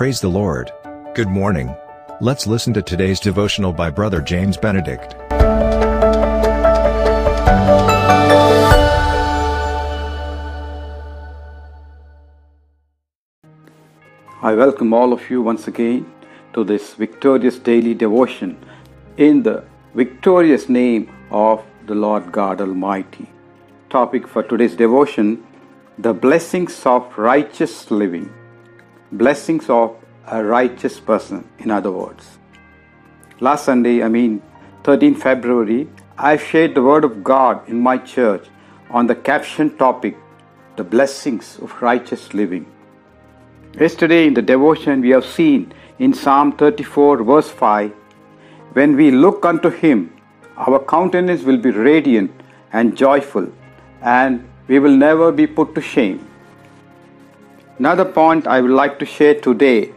Praise the Lord. Good morning. Let's listen to today's devotional by Brother James Benedict. I welcome all of you once again to this victorious daily devotion in the victorious name of the Lord God Almighty. Topic for today's devotion The blessings of righteous living. Blessings of a righteous person, in other words. Last Sunday, I mean 13 February, I shared the Word of God in my church on the caption topic The blessings of righteous living. Yesterday in the devotion, we have seen in Psalm 34, verse 5 When we look unto Him, our countenance will be radiant and joyful, and we will never be put to shame. Another point I would like to share today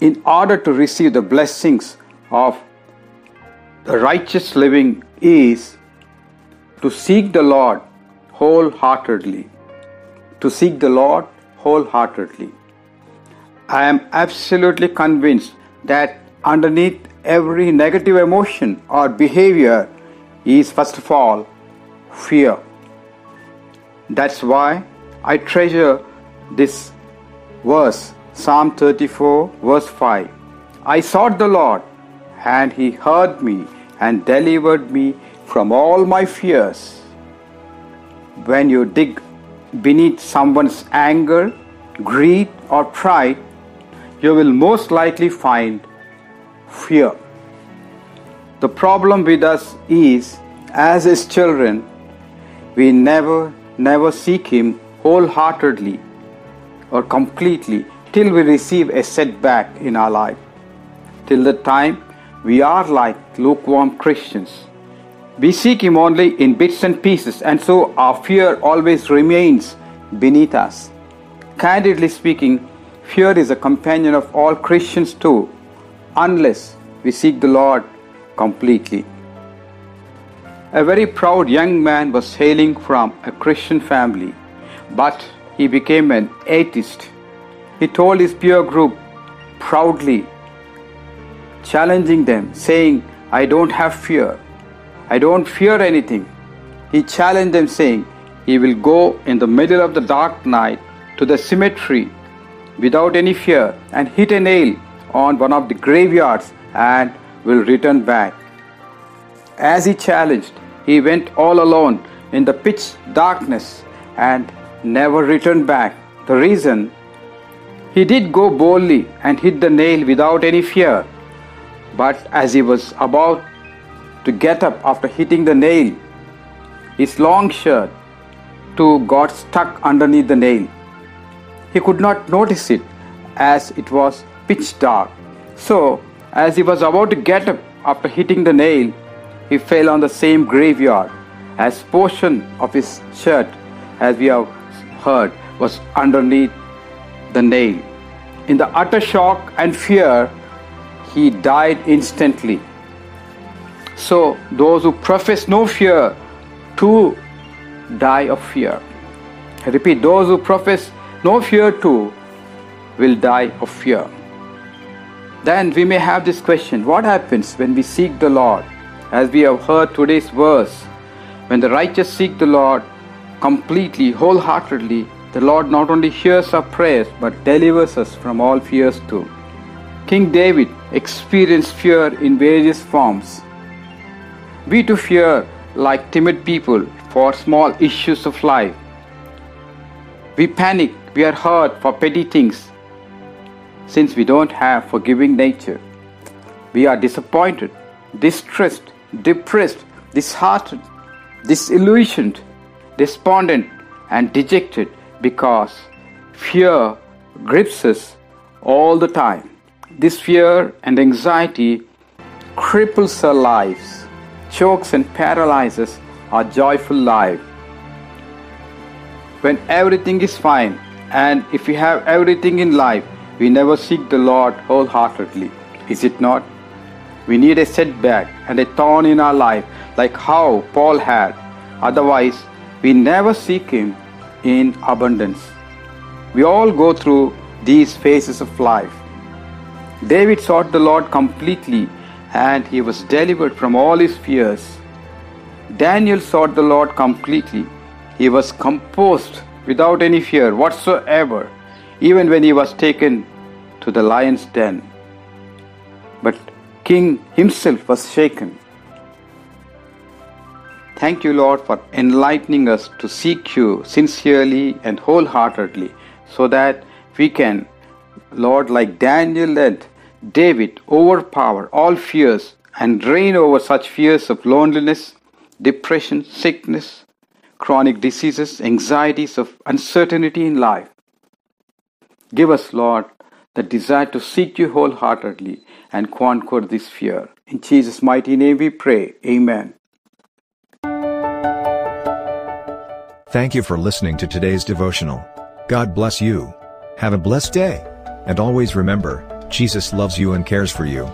in order to receive the blessings of the righteous living is to seek the Lord wholeheartedly. To seek the Lord wholeheartedly. I am absolutely convinced that underneath every negative emotion or behavior is first of all fear. That's why I treasure this verse, Psalm 34, verse 5. I sought the Lord, and he heard me and delivered me from all my fears. When you dig beneath someone's anger, greed, or pride, you will most likely find fear. The problem with us is, as his children, we never, never seek him wholeheartedly or completely till we receive a setback in our life. Till the time we are like lukewarm Christians. We seek him only in bits and pieces, and so our fear always remains beneath us. Candidly speaking, Fear is a companion of all Christians too, unless we seek the Lord completely. A very proud young man was hailing from a Christian family, but he became an atheist. He told his peer group proudly, challenging them, saying, I don't have fear. I don't fear anything. He challenged them, saying, He will go in the middle of the dark night to the cemetery without any fear and hit a nail on one of the graveyards and will return back. As he challenged, he went all alone in the pitch darkness and never returned back. The reason he did go boldly and hit the nail without any fear, but as he was about to get up after hitting the nail, his long shirt too got stuck underneath the nail. He could not notice it as it was pitch dark. So, as he was about to get up after hitting the nail, he fell on the same graveyard as portion of his shirt, as we have heard, was underneath the nail. In the utter shock and fear, he died instantly. So, those who profess no fear too die of fear. I repeat, those who profess no fear too will die of fear. Then we may have this question what happens when we seek the Lord? As we have heard today's verse, when the righteous seek the Lord completely, wholeheartedly, the Lord not only hears our prayers but delivers us from all fears too. King David experienced fear in various forms. We too fear like timid people for small issues of life. We panic, we are hurt for petty things since we don't have forgiving nature. We are disappointed, distressed, depressed, disheartened, disillusioned, despondent, and dejected because fear grips us all the time. This fear and anxiety cripples our lives, chokes and paralyzes our joyful life. When everything is fine and if we have everything in life, we never seek the Lord wholeheartedly. Is it not? We need a setback and a thorn in our life, like how Paul had. Otherwise, we never seek Him in abundance. We all go through these phases of life. David sought the Lord completely and he was delivered from all his fears. Daniel sought the Lord completely. He was composed without any fear whatsoever, even when he was taken to the lion's den. But King himself was shaken. Thank you, Lord, for enlightening us to seek you sincerely and wholeheartedly so that we can, Lord, like Daniel and David, overpower all fears and reign over such fears of loneliness, depression, sickness, chronic diseases, anxieties of uncertainty in life. Give us, Lord, the desire to seek you wholeheartedly and conquer this fear. In Jesus' mighty name we pray. Amen. Thank you for listening to today's devotional. God bless you. Have a blessed day. And always remember, Jesus loves you and cares for you.